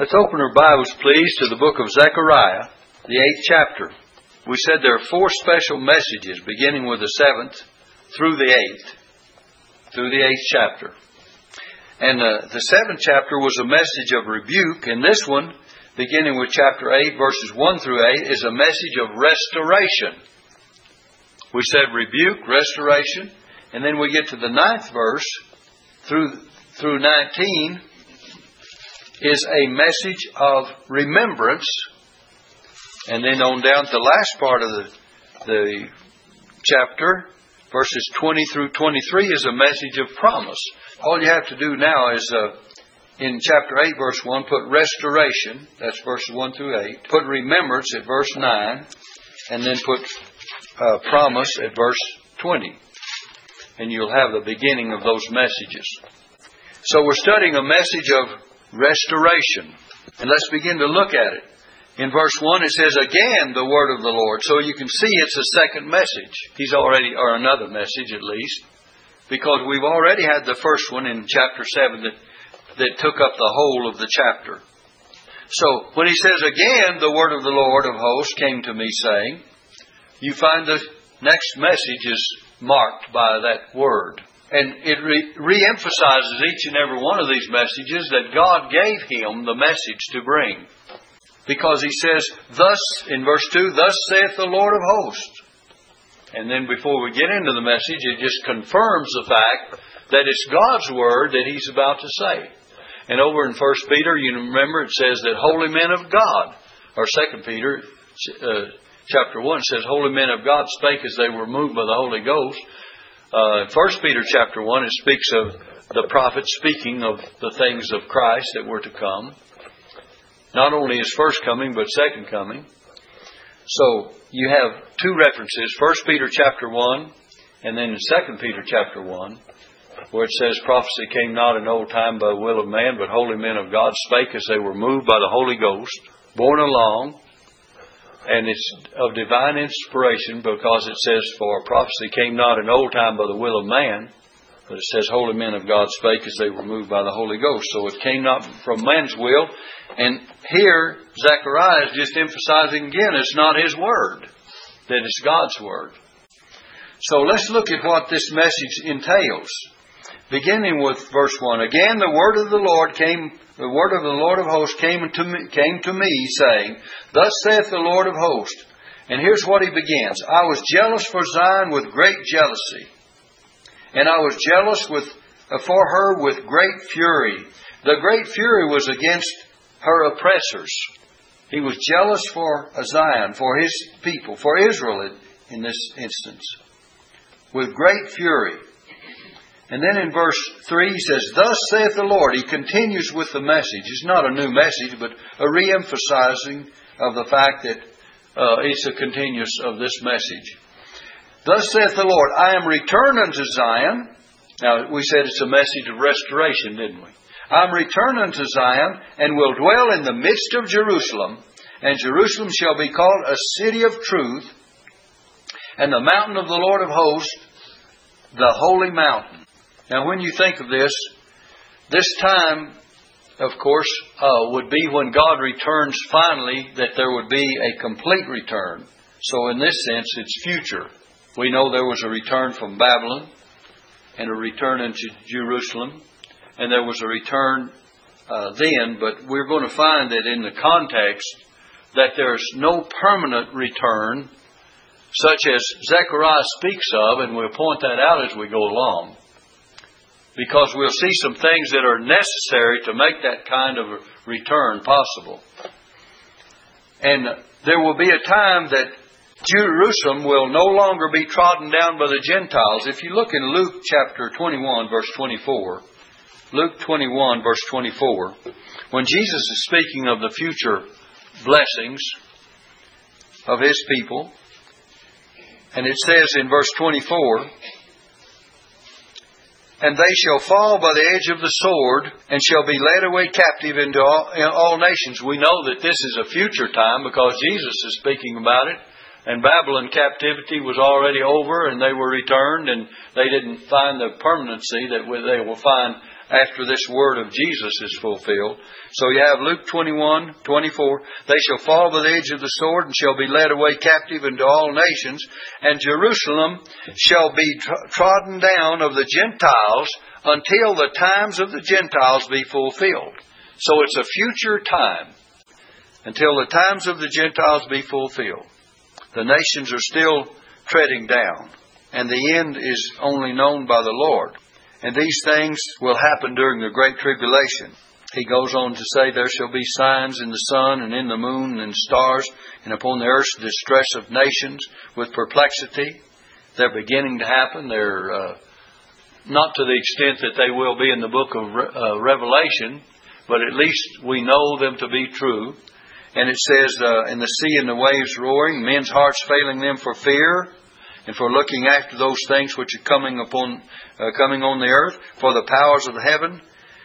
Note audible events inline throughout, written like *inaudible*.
Let's open our Bibles, please, to the book of Zechariah, the eighth chapter. We said there are four special messages, beginning with the seventh through the eighth, through the eighth chapter. And uh, the seventh chapter was a message of rebuke, and this one, beginning with chapter 8, verses 1 through 8, is a message of restoration. We said rebuke, restoration, and then we get to the ninth verse through, through 19 is a message of remembrance. And then on down to the last part of the, the chapter, verses 20 through 23, is a message of promise. All you have to do now is uh, in chapter 8, verse 1, put restoration, that's verses 1 through 8, put remembrance at verse 9, and then put uh, promise at verse 20. And you'll have the beginning of those messages. So we're studying a message of restoration. And let's begin to look at it. In verse 1 it says, Again the word of the Lord. So you can see it's a second message. He's already, or another message at least, because we've already had the first one in chapter 7 that, that took up the whole of the chapter. So when he says, Again the word of the Lord of hosts came to me, saying, you find the next message is marked by that word. And it re emphasizes each and every one of these messages that God gave him the message to bring. Because he says, Thus, in verse 2, Thus saith the Lord of hosts. And then before we get into the message, it just confirms the fact that it's God's word that he's about to say. And over in 1 Peter, you remember it says that holy men of God, or 2 Peter, uh, chapter 1 says, Holy men of God spake as they were moved by the Holy Ghost. Uh, 1 Peter chapter 1, it speaks of the prophet speaking of the things of Christ that were to come. Not only his first coming, but second coming. So you have two references, 1 Peter chapter 1, and then in 2 Peter chapter 1, where it says, Prophecy came not in old time by the will of man, but holy men of God spake as they were moved by the Holy Ghost, borne along and it's of divine inspiration because it says, For prophecy came not in old time by the will of man, but it says, Holy men of God spake as they were moved by the Holy Ghost. So it came not from man's will. And here, Zechariah is just emphasizing again, it's not his word, that it's God's word. So let's look at what this message entails. Beginning with verse 1. Again, the word of the Lord came the word of the Lord of hosts came to me, came to me saying, Thus saith the Lord of hosts. And here's what he begins. I was jealous for Zion with great jealousy. And I was jealous with, for her with great fury. The great fury was against her oppressors. He was jealous for Zion, for his people, for Israel in this instance, with great fury. And then in verse 3 he says, Thus saith the Lord. He continues with the message. It's not a new message, but a re emphasizing of the fact that uh, it's a continuous of this message. Thus saith the Lord, I am returned unto Zion. Now, we said it's a message of restoration, didn't we? I'm returned unto Zion and will dwell in the midst of Jerusalem, and Jerusalem shall be called a city of truth, and the mountain of the Lord of hosts, the holy mountain. Now, when you think of this, this time, of course, uh, would be when God returns finally, that there would be a complete return. So, in this sense, it's future. We know there was a return from Babylon and a return into Jerusalem, and there was a return uh, then, but we're going to find that in the context that there's no permanent return such as Zechariah speaks of, and we'll point that out as we go along because we'll see some things that are necessary to make that kind of return possible. And there will be a time that Jerusalem will no longer be trodden down by the Gentiles. If you look in Luke chapter 21, verse 24, Luke 21, verse 24, when Jesus is speaking of the future blessings of his people, and it says in verse 24, and they shall fall by the edge of the sword, and shall be led away captive into all, in all nations. We know that this is a future time because Jesus is speaking about it. And Babylon captivity was already over, and they were returned, and they didn't find the permanency that they will find after this word of Jesus is fulfilled. So you have Luke 21, 24. They shall fall by the edge of the sword and shall be led away captive into all nations, and Jerusalem shall be trodden down of the Gentiles until the times of the Gentiles be fulfilled. So it's a future time until the times of the Gentiles be fulfilled. The nations are still treading down, and the end is only known by the Lord. And these things will happen during the Great Tribulation. He goes on to say, There shall be signs in the sun and in the moon and stars, and upon the earth distress of nations with perplexity. They're beginning to happen. They're uh, not to the extent that they will be in the book of Re- uh, Revelation, but at least we know them to be true. And it says, uh, In the sea and the waves roaring, men's hearts failing them for fear, and for looking after those things which are coming upon, uh, coming on the earth, for the powers of the heaven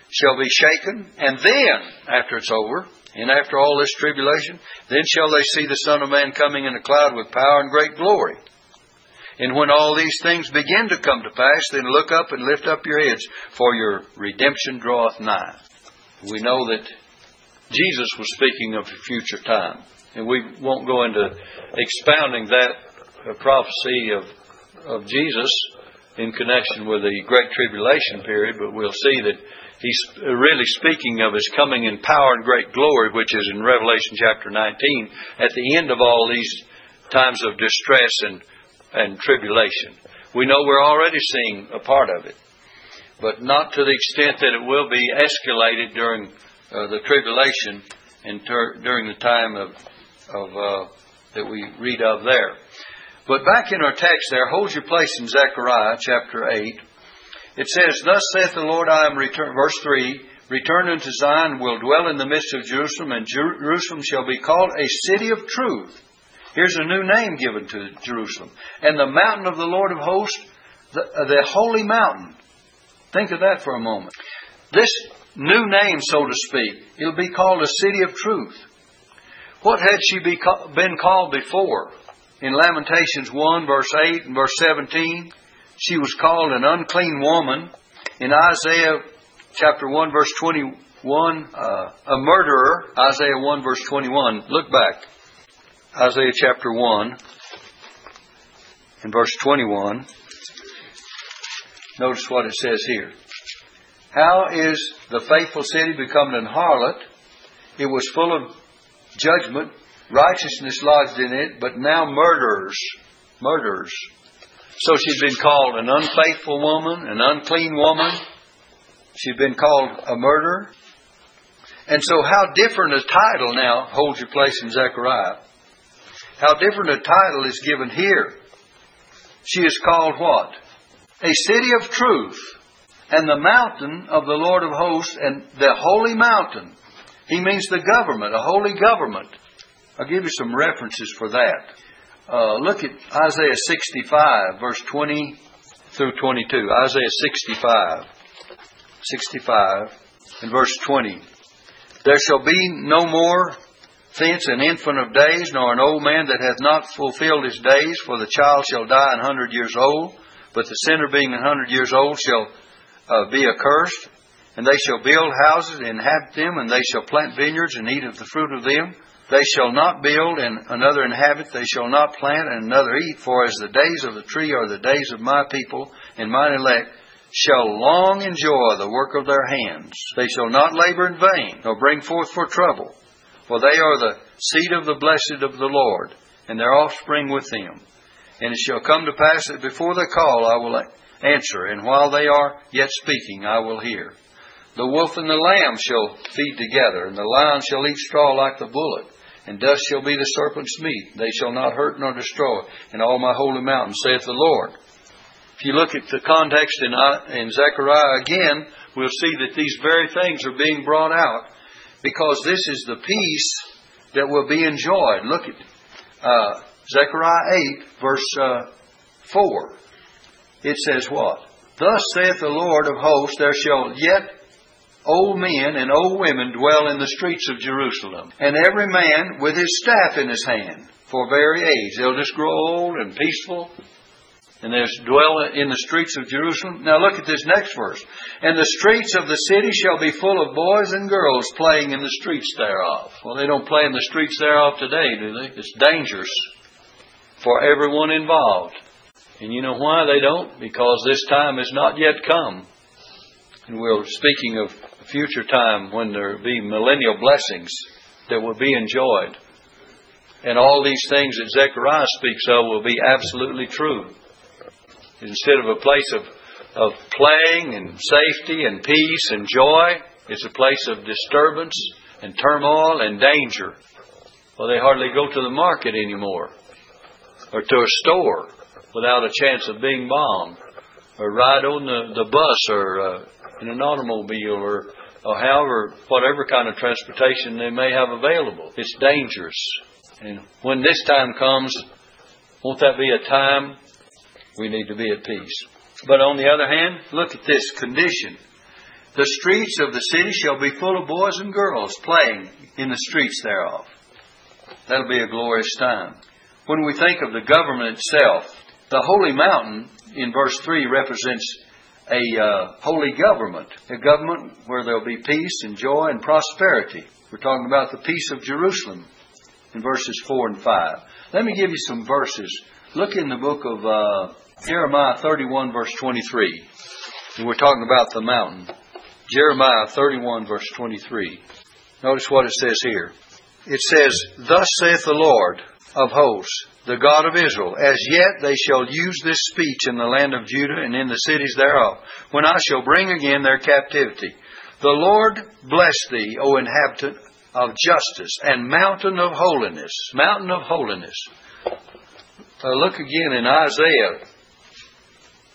shall be shaken, and then, after it's over, and after all this tribulation, then shall they see the Son of Man coming in a cloud with power and great glory. And when all these things begin to come to pass, then look up and lift up your heads, for your redemption draweth nigh. We know that Jesus was speaking of a future time. And we won't go into expounding that prophecy of, of Jesus in connection with the Great Tribulation period, but we'll see that he's really speaking of his coming in power and great glory, which is in Revelation chapter 19, at the end of all these times of distress and, and tribulation. We know we're already seeing a part of it, but not to the extent that it will be escalated during uh, the tribulation and ter- during the time of, of uh, that we read of there. But back in our text there, hold your place in Zechariah chapter 8. It says, Thus saith the Lord, I am return, verse 3, Return unto Zion, will dwell in the midst of Jerusalem, and Jerusalem shall be called a city of truth. Here's a new name given to Jerusalem. And the mountain of the Lord of hosts, the, uh, the holy mountain. Think of that for a moment. This new name, so to speak. It'll be called a city of truth. What had she be, been called before? In Lamentations 1, verse 8 and verse 17, she was called an unclean woman. In Isaiah chapter 1, verse 21, uh, a murderer. Isaiah 1, verse 21. Look back. Isaiah chapter 1 and verse 21. Notice what it says here. How is the faithful city become an harlot? It was full of judgment, righteousness lodged in it, but now murderers. Murderers. So she'd been called an unfaithful woman, an unclean woman. She'd been called a murderer. And so, how different a title now holds your place in Zechariah? How different a title is given here? She is called what? A city of truth and the mountain of the Lord of hosts and the holy mountain. He means the government, a holy government. I'll give you some references for that. Uh, look at Isaiah 65, verse 20 through 22. Isaiah 65, 65, and verse 20. There shall be no more thence an infant of days, nor an old man that hath not fulfilled his days, for the child shall die an hundred years old, but the sinner being an hundred years old shall uh, be accursed, and they shall build houses and inhabit them, and they shall plant vineyards and eat of the fruit of them. They shall not build and another inhabit, they shall not plant and another eat, for as the days of the tree are the days of my people and mine elect, shall long enjoy the work of their hands. They shall not labor in vain, nor bring forth for trouble, for they are the seed of the blessed of the Lord, and their offspring with them. And it shall come to pass that before they call, I will answer, and while they are yet speaking, I will hear. The wolf and the lamb shall feed together, and the lion shall eat straw like the bullock, and dust shall be the serpent's meat. They shall not hurt nor destroy in all my holy mountain, saith the Lord. If you look at the context in, uh, in Zechariah again, we'll see that these very things are being brought out because this is the peace that will be enjoyed. Look at uh, Zechariah 8, verse uh, 4 it says what? Thus saith the Lord of hosts, there shall yet old men and old women dwell in the streets of Jerusalem, and every man with his staff in his hand, for very age. They'll just grow old and peaceful, and they'll dwell in the streets of Jerusalem. Now look at this next verse. And the streets of the city shall be full of boys and girls playing in the streets thereof. Well, they don't play in the streets thereof today, do they? It's dangerous for everyone involved. And you know why they don't? Because this time has not yet come. And we're speaking of future time when there will be millennial blessings that will be enjoyed. And all these things that Zechariah speaks of will be absolutely true. Instead of a place of, of playing and safety and peace and joy, it's a place of disturbance and turmoil and danger. Well, they hardly go to the market anymore or to a store without a chance of being bombed or ride on the, the bus or uh, in an automobile or, or however, whatever kind of transportation they may have available. It's dangerous. And when this time comes, won't that be a time we need to be at peace? But on the other hand, look at this condition. The streets of the city shall be full of boys and girls playing in the streets thereof. That'll be a glorious time. When we think of the government itself, the holy mountain in verse 3 represents a uh, holy government, a government where there'll be peace and joy and prosperity. We're talking about the peace of Jerusalem in verses 4 and 5. Let me give you some verses. Look in the book of uh, Jeremiah 31, verse 23. And we're talking about the mountain. Jeremiah 31, verse 23. Notice what it says here. It says, Thus saith the Lord of hosts, the God of Israel, as yet they shall use this speech in the land of Judah and in the cities thereof, when I shall bring again their captivity. The Lord bless thee, O inhabitant of justice and mountain of holiness. Mountain of holiness. Uh, look again in Isaiah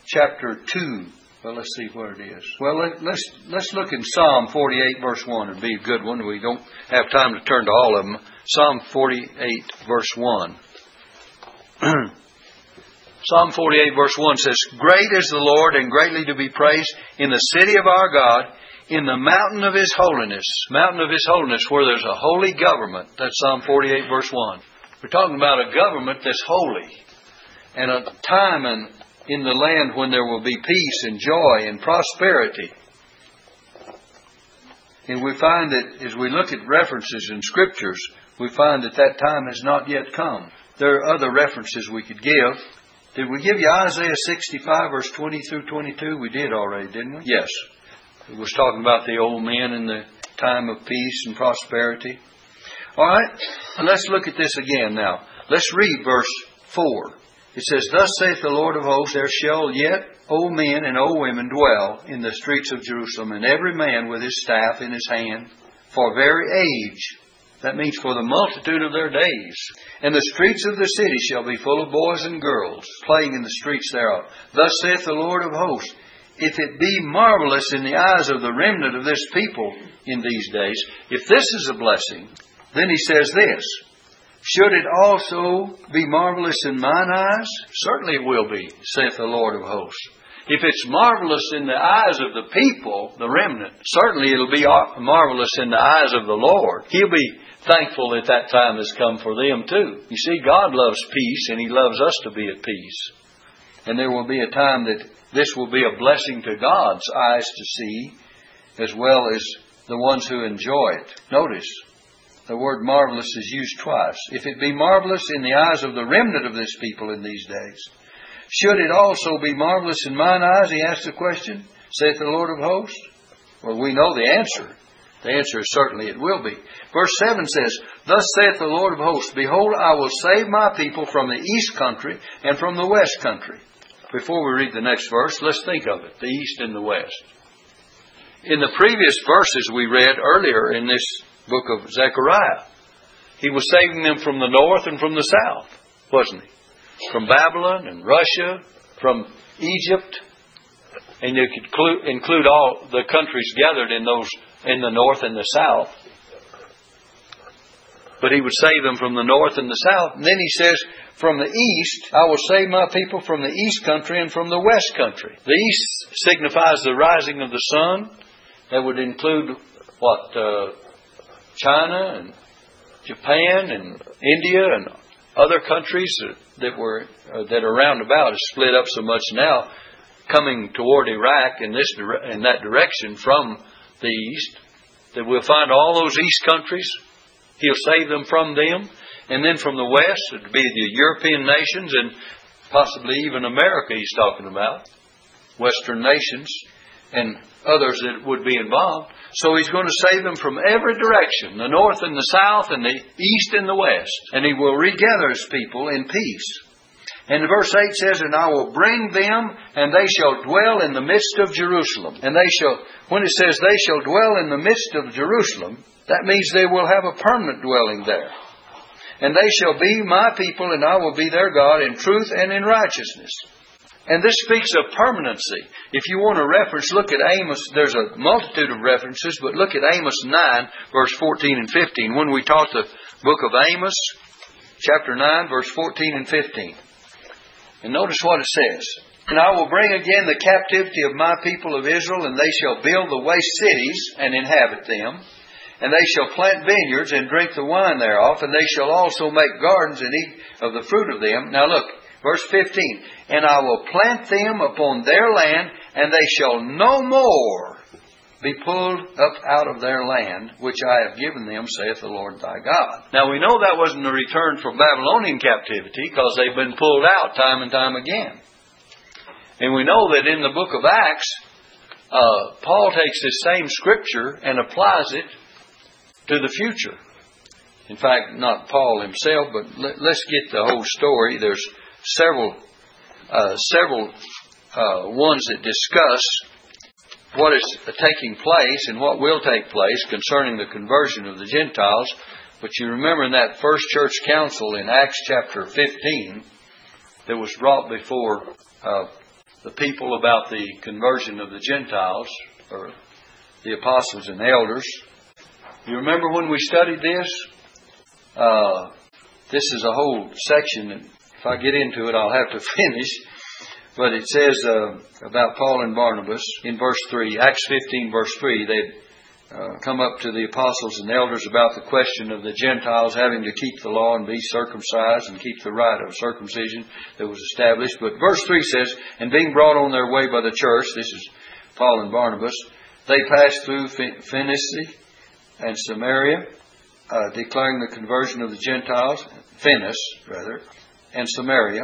chapter 2. Well, let's see where it is. Well, let, us let's, let's look in Psalm 48, verse 1. It'd be a good one. We don't have time to turn to all of them. Psalm 48, verse 1. *clears throat* Psalm 48, verse 1 says, Great is the Lord and greatly to be praised in the city of our God, in the mountain of His holiness. Mountain of His holiness, where there's a holy government. That's Psalm 48, verse 1. We're talking about a government that's holy and a time in, in the land when there will be peace and joy and prosperity. And we find that as we look at references in scriptures, we find that that time has not yet come. There are other references we could give. Did we give you Isaiah 65, verse 20 through 22? We did already, didn't we? Yes. It was talking about the old men in the time of peace and prosperity. All right, let's look at this again now. Let's read verse 4. It says, Thus saith the Lord of hosts, There shall yet old men and old women dwell in the streets of Jerusalem, and every man with his staff in his hand, for very age that means for the multitude of their days. And the streets of the city shall be full of boys and girls, playing in the streets thereof. Thus saith the Lord of hosts, if it be marvelous in the eyes of the remnant of this people in these days, if this is a blessing, then he says this, should it also be marvelous in mine eyes? Certainly it will be, saith the Lord of hosts. If it's marvelous in the eyes of the people, the remnant, certainly it'll be marvelous in the eyes of the Lord. He'll be thankful that that time has come for them too. You see, God loves peace and He loves us to be at peace. And there will be a time that this will be a blessing to God's eyes to see as well as the ones who enjoy it. Notice, the word marvelous is used twice. If it be marvelous in the eyes of the remnant of this people in these days, should it also be marvelous in mine eyes? He asked the question, saith the Lord of hosts. Well, we know the answer. The answer is certainly it will be. Verse 7 says, Thus saith the Lord of hosts, Behold, I will save my people from the east country and from the west country. Before we read the next verse, let's think of it the east and the west. In the previous verses we read earlier in this book of Zechariah, he was saving them from the north and from the south, wasn't he? From Babylon and Russia, from Egypt, and you could include all the countries gathered in those in the north and the south. But he would save them from the north and the south. And then he says, From the east, I will save my people from the east country and from the west country. The east signifies the rising of the sun. That would include what? Uh, China and Japan and India and other countries that were uh, that are round about is split up so much now, coming toward Iraq in this in that direction from the east, that we'll find all those east countries. He'll save them from them, and then from the west, it'd be the European nations and possibly even America. He's talking about Western nations and others that would be involved. So he's going to save them from every direction, the north and the south and the east and the west. And he will regather his people in peace. And verse 8 says, And I will bring them, and they shall dwell in the midst of Jerusalem. And they shall, when it says they shall dwell in the midst of Jerusalem, that means they will have a permanent dwelling there. And they shall be my people, and I will be their God in truth and in righteousness. And this speaks of permanency. If you want a reference, look at Amos. There's a multitude of references, but look at Amos 9, verse 14 and 15. When we taught the book of Amos, chapter 9, verse 14 and 15. And notice what it says. And I will bring again the captivity of my people of Israel, and they shall build the waste cities and inhabit them. And they shall plant vineyards and drink the wine thereof, and they shall also make gardens and eat of the fruit of them. Now look, Verse 15, And I will plant them upon their land, and they shall no more be pulled up out of their land, which I have given them, saith the Lord thy God. Now we know that wasn't a return from Babylonian captivity, because they've been pulled out time and time again. And we know that in the book of Acts, uh, Paul takes this same scripture and applies it to the future. In fact, not Paul himself, but let, us get the whole story. There's several uh, several uh, ones that discuss what is taking place and what will take place concerning the conversion of the Gentiles. But you remember in that first church council in Acts chapter 15 that was brought before uh, the people about the conversion of the Gentiles, or the apostles and elders. You remember when we studied this? Uh, this is a whole section and if I get into it, I'll have to *laughs* finish. But it says uh, about Paul and Barnabas in verse 3, Acts 15, verse 3, they uh, come up to the apostles and elders about the question of the Gentiles having to keep the law and be circumcised and keep the rite of circumcision that was established. But verse 3 says, And being brought on their way by the church, this is Paul and Barnabas, they passed through Phoenicia and Samaria, uh, declaring the conversion of the Gentiles, Phoenice, rather, and Samaria.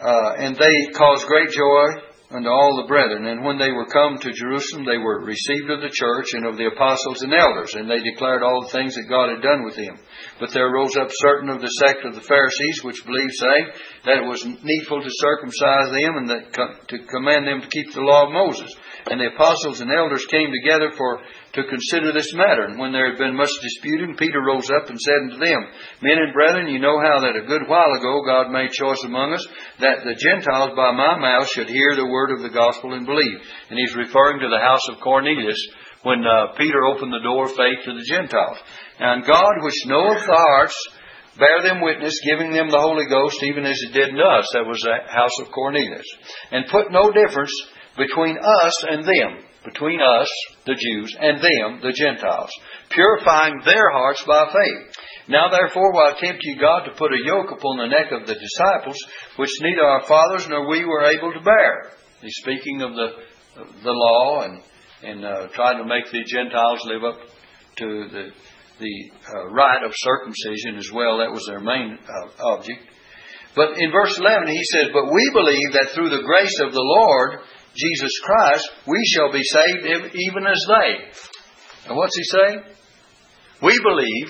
Uh, and they caused great joy unto all the brethren. And when they were come to Jerusalem, they were received of the church and of the apostles and elders, and they declared all the things that God had done with them. But there rose up certain of the sect of the Pharisees, which believed, saying that it was needful to circumcise them and that, to command them to keep the law of Moses. And the apostles and elders came together for to consider this matter. And when there had been much disputing, Peter rose up and said unto them, Men and brethren, you know how that a good while ago God made choice among us that the Gentiles by my mouth should hear the word of the gospel and believe. And he's referring to the house of Cornelius when uh, Peter opened the door of faith to the Gentiles. And God, which knoweth the hearts, bear them witness, giving them the Holy Ghost, even as it did in us. That was the house of Cornelius. And put no difference between us and them, between us, the Jews, and them, the Gentiles, purifying their hearts by faith. Now therefore, why tempt ye God to put a yoke upon the neck of the disciples, which neither our fathers nor we were able to bear? He's speaking of the the law and and uh, trying to make the Gentiles live up to the the uh, rite of circumcision as well. That was their main uh, object. But in verse 11, he says, But we believe that through the grace of the Lord Jesus Christ, we shall be saved even as they. And what's he saying? We believe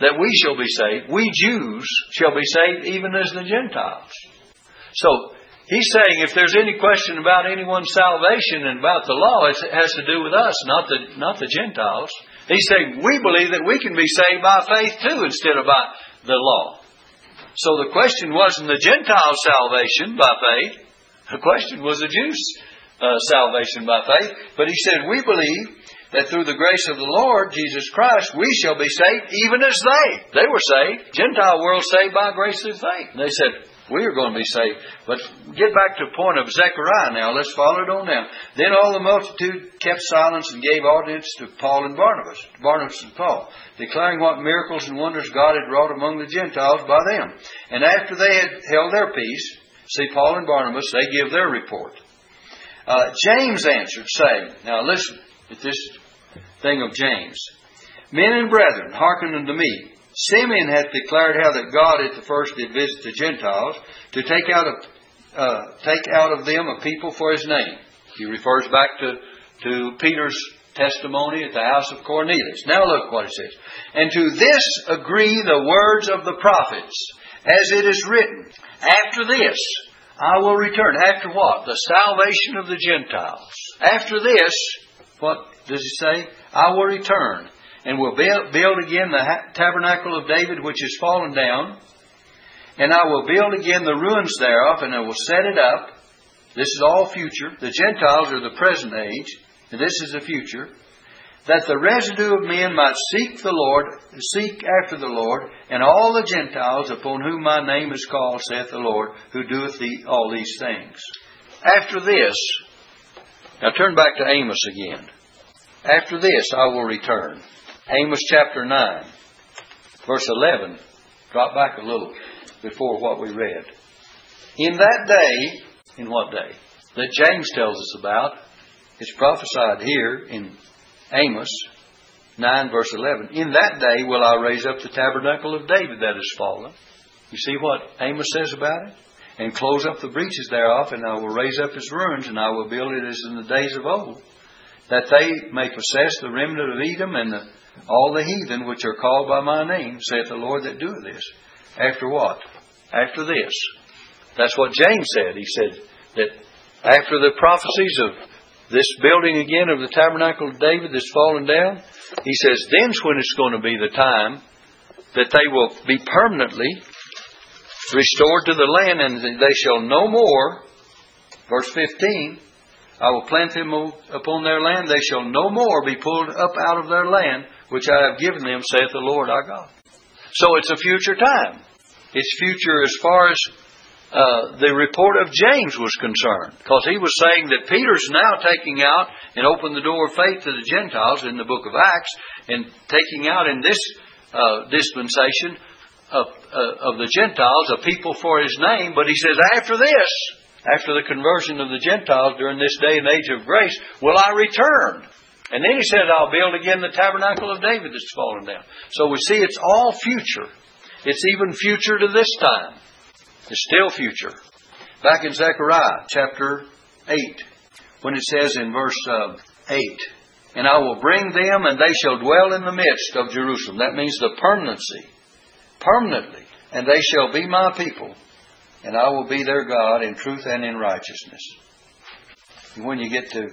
that we shall be saved. We Jews shall be saved even as the Gentiles. So, he's saying if there's any question about anyone's salvation and about the law, it has to do with us, not the, not the Gentiles. He's saying we believe that we can be saved by faith too instead of by the law. So the question wasn't the Gentile salvation by faith. The question was the Jews uh, salvation by faith. But he said, We believe that through the grace of the Lord Jesus Christ, we shall be saved even as they. They were saved. Gentile world saved by grace through faith. And they said, We are going to be saved. But get back to the point of Zechariah now. Let's follow it on down. Then all the multitude kept silence and gave audience to Paul and Barnabas, Barnabas and Paul, declaring what miracles and wonders God had wrought among the Gentiles by them. And after they had held their peace, see Paul and Barnabas, they give their report. Uh, James answered, saying, Now listen at this thing of James. Men and brethren, hearken unto me. Simeon hath declared how that God at the first did visit the Gentiles to take out of, uh, take out of them a people for his name. He refers back to, to Peter's testimony at the house of Cornelius. Now look what it says. And to this agree the words of the prophets, as it is written. After this, I will return. After what? The salvation of the Gentiles. After this, what does he say? I will return and will build again the tabernacle of David which is fallen down, and I will build again the ruins thereof, and I will set it up. This is all future. The Gentiles are the present age, and this is the future. That the residue of men might seek the Lord, seek after the Lord, and all the Gentiles upon whom my name is called, saith the Lord, who doeth the, all these things. After this, now turn back to Amos again. After this I will return. Amos chapter 9, verse 11. Drop back a little before what we read. In that day, in what day? That James tells us about, it's prophesied here in Amos 9, verse 11. In that day will I raise up the tabernacle of David that is fallen. You see what Amos says about it? And close up the breaches thereof, and I will raise up its ruins, and I will build it as in the days of old, that they may possess the remnant of Edom and the all the heathen which are called by my name, saith the Lord that doeth this. After what? After this. That's what James said. He said that after the prophecies of this building again of the tabernacle of David that's fallen down, he says, then's when it's going to be the time that they will be permanently restored to the land, and they shall no more, verse 15, I will plant them upon their land, they shall no more be pulled up out of their land, which I have given them, saith the Lord our God. So it's a future time. It's future as far as uh, the report of James was concerned, because he was saying that Peter's now taking out and open the door of faith to the Gentiles in the book of Acts, and taking out in this uh, dispensation of, uh, of the Gentiles a people for his name. But he says, after this, after the conversion of the Gentiles during this day and age of grace, will I return and then he said, I'll build again the tabernacle of David that's fallen down. So we see it's all future. It's even future to this time. It's still future. Back in Zechariah chapter 8, when it says in verse uh, 8, And I will bring them, and they shall dwell in the midst of Jerusalem. That means the permanency. Permanently. And they shall be my people, and I will be their God in truth and in righteousness. And when you get to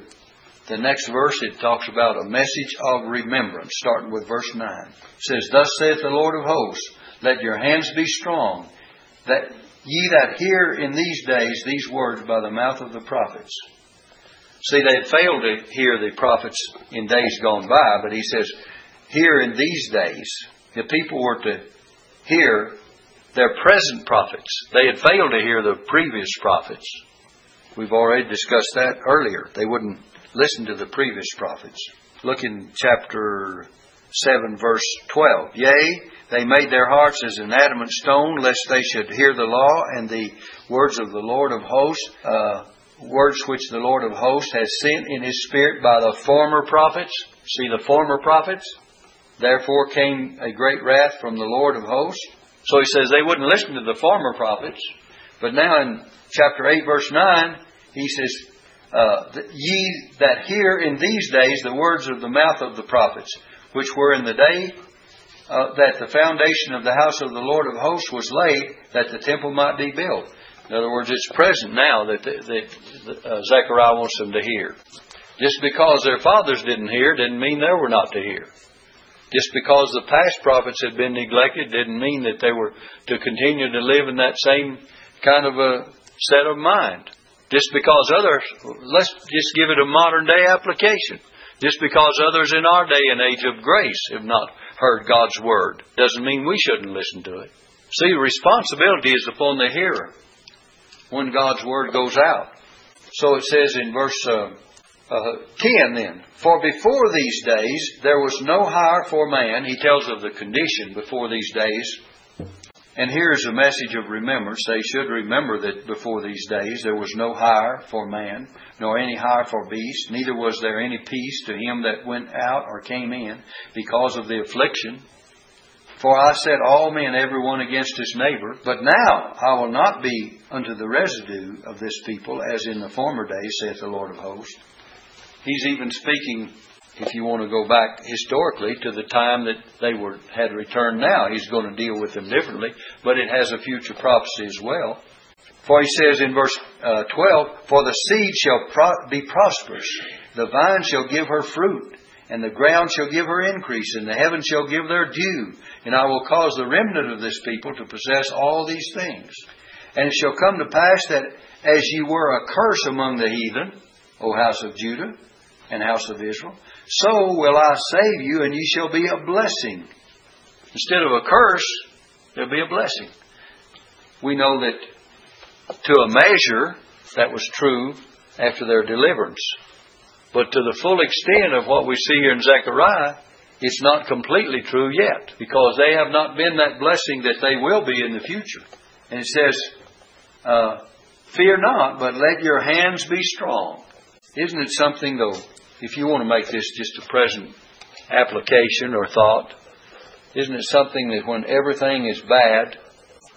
the next verse, it talks about a message of remembrance, starting with verse 9. It says, Thus saith the Lord of hosts, Let your hands be strong, that ye that hear in these days these words by the mouth of the prophets. See, they had failed to hear the prophets in days gone by, but he says, Here in these days, the people were to hear their present prophets. They had failed to hear the previous prophets. We've already discussed that earlier. They wouldn't Listen to the previous prophets. Look in chapter 7, verse 12. Yea, they made their hearts as an adamant stone, lest they should hear the law and the words of the Lord of hosts, uh, words which the Lord of hosts has sent in his spirit by the former prophets. See the former prophets? Therefore came a great wrath from the Lord of hosts. So he says they wouldn't listen to the former prophets. But now in chapter 8, verse 9, he says, uh, ye that hear in these days the words of the mouth of the prophets, which were in the day uh, that the foundation of the house of the Lord of hosts was laid, that the temple might be built. In other words, it's present now that, that uh, Zechariah wants them to hear. Just because their fathers didn't hear didn't mean they were not to hear. Just because the past prophets had been neglected didn't mean that they were to continue to live in that same kind of a set of mind. Just because others, let's just give it a modern day application. Just because others in our day and age of grace have not heard God's Word doesn't mean we shouldn't listen to it. See, the responsibility is upon the hearer when God's word goes out. So it says in verse uh, uh, 10 then, For before these days there was no hire for man. He tells of the condition before these days. And here's a message of remembrance. They should remember that before these days there was no hire for man, nor any hire for beast, neither was there any peace to him that went out or came in, because of the affliction for I set all men every one against his neighbor. But now I will not be unto the residue of this people as in the former days, saith the Lord of hosts. He's even speaking, if you want to go back historically, to the time that they were had returned now. He's going to deal with them differently, but it has a future prophecy as well. For he says in verse uh, 12, For the seed shall pro- be prosperous, the vine shall give her fruit and the ground shall give her increase, and the heavens shall give their dew. And I will cause the remnant of this people to possess all these things. And it shall come to pass that as ye were a curse among the heathen, O house of Judah and house of Israel, so will I save you, and ye shall be a blessing. Instead of a curse, there'll be a blessing. We know that to a measure that was true after their deliverance. But to the full extent of what we see here in Zechariah, it's not completely true yet, because they have not been that blessing that they will be in the future. And it says, uh, Fear not, but let your hands be strong. Isn't it something, though, if you want to make this just a present application or thought, isn't it something that when everything is bad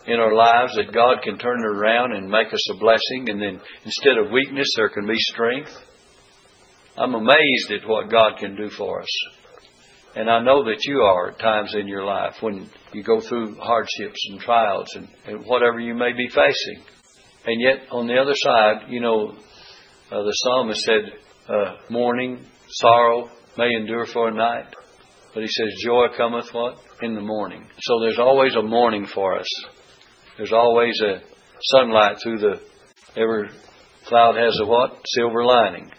in our lives, that God can turn it around and make us a blessing, and then instead of weakness, there can be strength? I'm amazed at what God can do for us. And I know that you are at times in your life when you go through hardships and trials and, and whatever you may be facing. And yet, on the other side, you know, uh, the psalmist said, uh, mourning, sorrow may endure for a night. But he says, joy cometh what? In the morning. So there's always a morning for us. There's always a sunlight through the, every cloud has a what? Silver lining.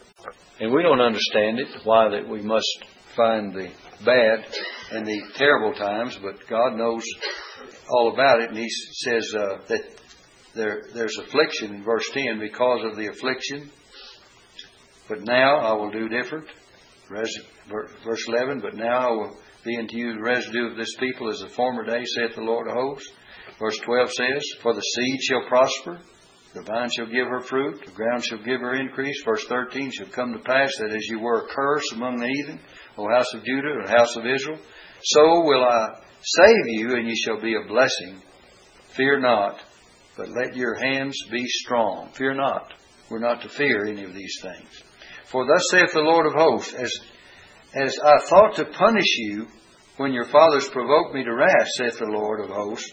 And we don't understand it, why that we must find the bad and the terrible times, but God knows all about it, and He says uh, that there, there's affliction in verse 10 because of the affliction. But now I will do different. Verse 11, but now I will be unto you the residue of this people as the former day, saith the Lord of hosts. Verse 12 says, For the seed shall prosper, the vine shall give her fruit, the ground shall give her increase. Verse 13 shall come to pass that as you were a curse among the heathen, O house of Judah and house of Israel, so will I save you, and ye shall be a blessing. Fear not, but let your hands be strong. Fear not. We're not to fear any of these things. For thus saith the Lord of hosts, as, as I thought to punish you when your fathers provoked me to wrath, saith the Lord of hosts,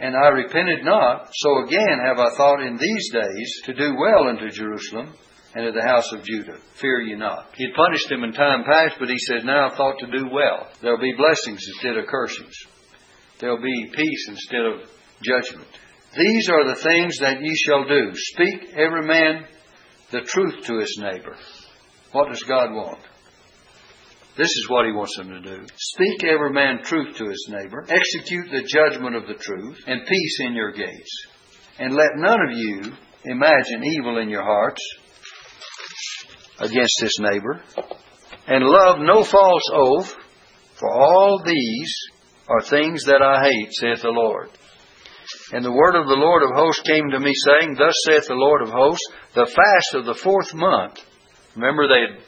and I repented not, so again have I thought in these days to do well unto Jerusalem and to the house of Judah. Fear ye not. He had punished them in time past, but he said, Now I've thought to do well. There'll be blessings instead of cursings. There'll be peace instead of judgment. These are the things that ye shall do. Speak every man the truth to his neighbor. What does God want? This is what he wants them to do. Speak every man truth to his neighbor. Execute the judgment of the truth, and peace in your gates. And let none of you imagine evil in your hearts against his neighbor. And love no false oath, for all these are things that I hate, saith the Lord. And the word of the Lord of hosts came to me, saying, Thus saith the Lord of hosts, the fast of the fourth month. Remember, they had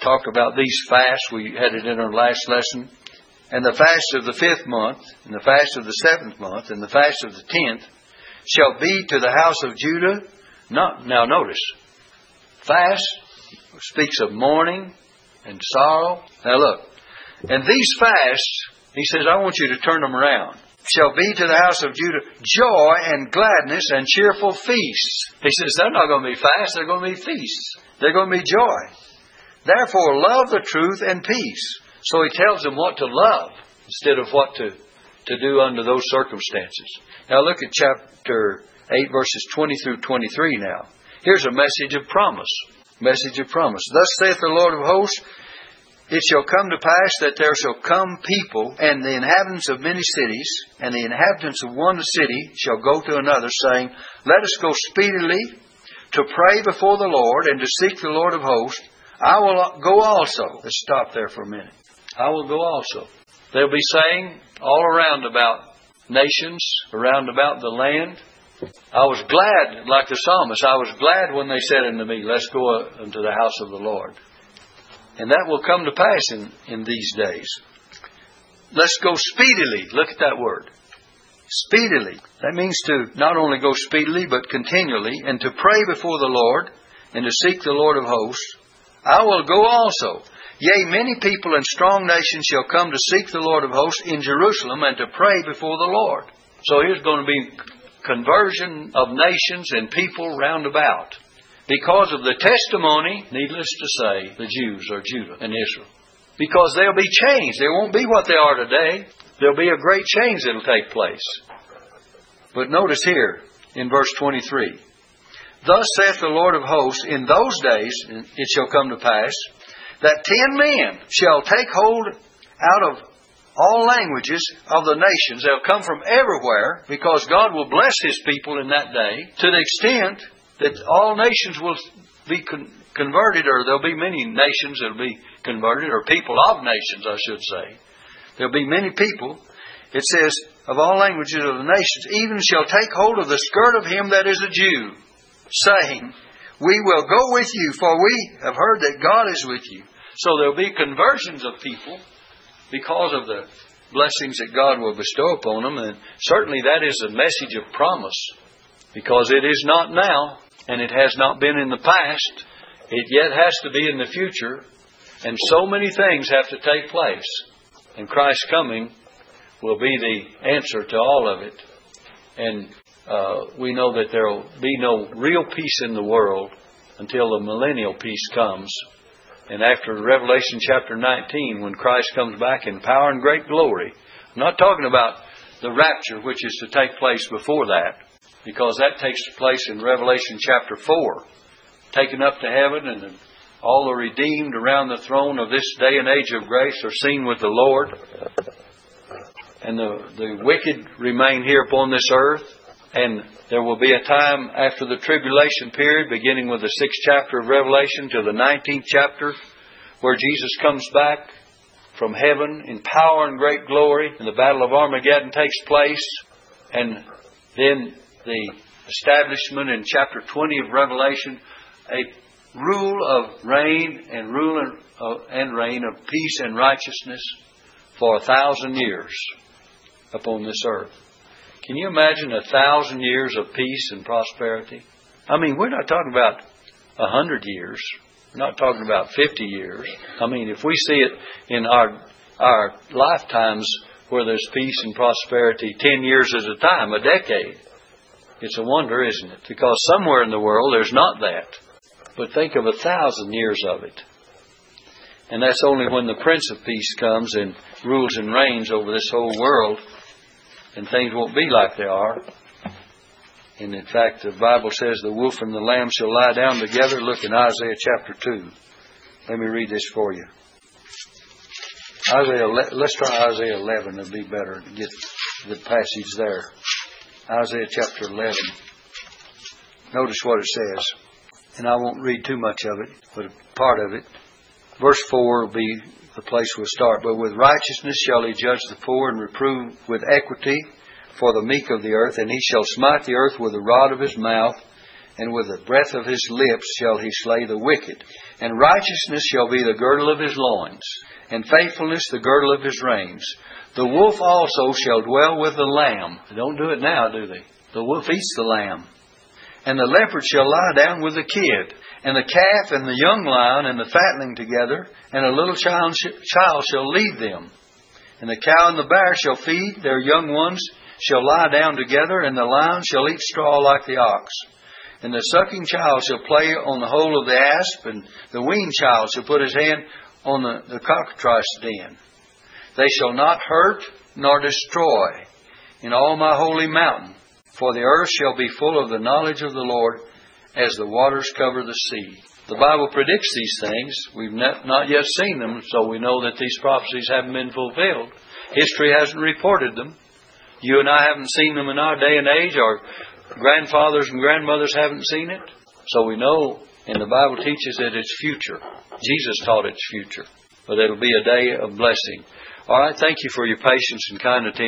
talked about these fasts. We had it in our last lesson. And the fast of the fifth month, and the fast of the seventh month, and the fast of the tenth shall be to the house of Judah. Not now notice. Fast speaks of mourning and sorrow. Now look. And these fasts, he says, I want you to turn them around. Shall be to the house of Judah joy and gladness and cheerful feasts. He says, they're not going to be fasts, they're going to be feasts. They're going to be joy. Therefore, love the truth and peace. So he tells them what to love instead of what to, to do under those circumstances. Now look at chapter 8, verses 20 through 23 now. Here's a message of promise. Message of promise. Thus saith the Lord of hosts, it shall come to pass that there shall come people, and the inhabitants of many cities, and the inhabitants of one city shall go to another, saying, Let us go speedily to pray before the Lord, and to seek the Lord of hosts. I will go also. Let's stop there for a minute. I will go also. They'll be saying all around about nations, around about the land. I was glad, like the psalmist, I was glad when they said unto me, Let's go unto the house of the Lord. And that will come to pass in, in these days. Let's go speedily. Look at that word. Speedily. That means to not only go speedily, but continually, and to pray before the Lord, and to seek the Lord of hosts. I will go also. Yea, many people and strong nations shall come to seek the Lord of hosts in Jerusalem and to pray before the Lord. So here's going to be conversion of nations and people round about because of the testimony, needless to say, the Jews or Judah and Israel. Because they'll be changed. They won't be what they are today. There'll be a great change that'll take place. But notice here in verse 23 Thus saith the Lord of hosts, in those days it shall come to pass that ten men shall take hold out of all languages of the nations. They'll come from everywhere because God will bless His people in that day to the extent that all nations will be con- converted, or there'll be many nations that'll be converted, or people of nations, I should say. There'll be many people. It says, of all languages of the nations, even shall take hold of the skirt of him that is a Jew, saying, We will go with you, for we have heard that God is with you. So there'll be conversions of people because of the blessings that God will bestow upon them, and certainly that is a message of promise, because it is not now, and it has not been in the past. It yet has to be in the future. And so many things have to take place. And Christ's coming will be the answer to all of it. And uh, we know that there will be no real peace in the world until the millennial peace comes. And after Revelation chapter 19, when Christ comes back in power and great glory, I'm not talking about the rapture, which is to take place before that because that takes place in Revelation chapter 4. Taken up to heaven, and all the redeemed around the throne of this day and age of grace are seen with the Lord. And the, the wicked remain here upon this earth. And there will be a time after the tribulation period, beginning with the sixth chapter of Revelation to the nineteenth chapter, where Jesus comes back from heaven in power and great glory, and the battle of Armageddon takes place. And then the establishment in chapter 20 of Revelation, a rule of reign and rule and, uh, and reign of peace and righteousness for a thousand years upon this earth. Can you imagine a thousand years of peace and prosperity? I mean, we're not talking about a hundred years. We're not talking about fifty years. I mean, if we see it in our our lifetimes where there's peace and prosperity ten years at a time, a decade, it's a wonder, isn't it? Because somewhere in the world there's not that. But think of a thousand years of it. And that's only when the Prince of Peace comes and rules and reigns over this whole world, and things won't be like they are. And in fact, the Bible says the wolf and the lamb shall lie down together. Look in Isaiah chapter 2. Let me read this for you. Isaiah, let's try Isaiah 11. It'll be better to get the passage there. Isaiah chapter 11. Notice what it says. And I won't read too much of it, but part of it. Verse 4 will be the place we'll start. But with righteousness shall he judge the poor and reprove with equity for the meek of the earth. And he shall smite the earth with the rod of his mouth, and with the breath of his lips shall he slay the wicked. And righteousness shall be the girdle of his loins, and faithfulness the girdle of his reins. The wolf also shall dwell with the lamb. They don't do it now, do they? The wolf eats the lamb. And the leopard shall lie down with the kid, and the calf and the young lion and the fatling together, and a little child, child shall lead them. And the cow and the bear shall feed, their young ones shall lie down together, and the lion shall eat straw like the ox. And the sucking child shall play on the hole of the asp, and the weaned child shall put his hand on the, the cockatrice den. They shall not hurt nor destroy in all my holy mountain, for the earth shall be full of the knowledge of the Lord as the waters cover the sea. The Bible predicts these things. We've not yet seen them, so we know that these prophecies haven't been fulfilled. History hasn't reported them. You and I haven't seen them in our day and age. Our grandfathers and grandmothers haven't seen it. So we know, and the Bible teaches that it's future. Jesus taught it's future. But it'll be a day of blessing. All right, thank you for your patience and kind attention.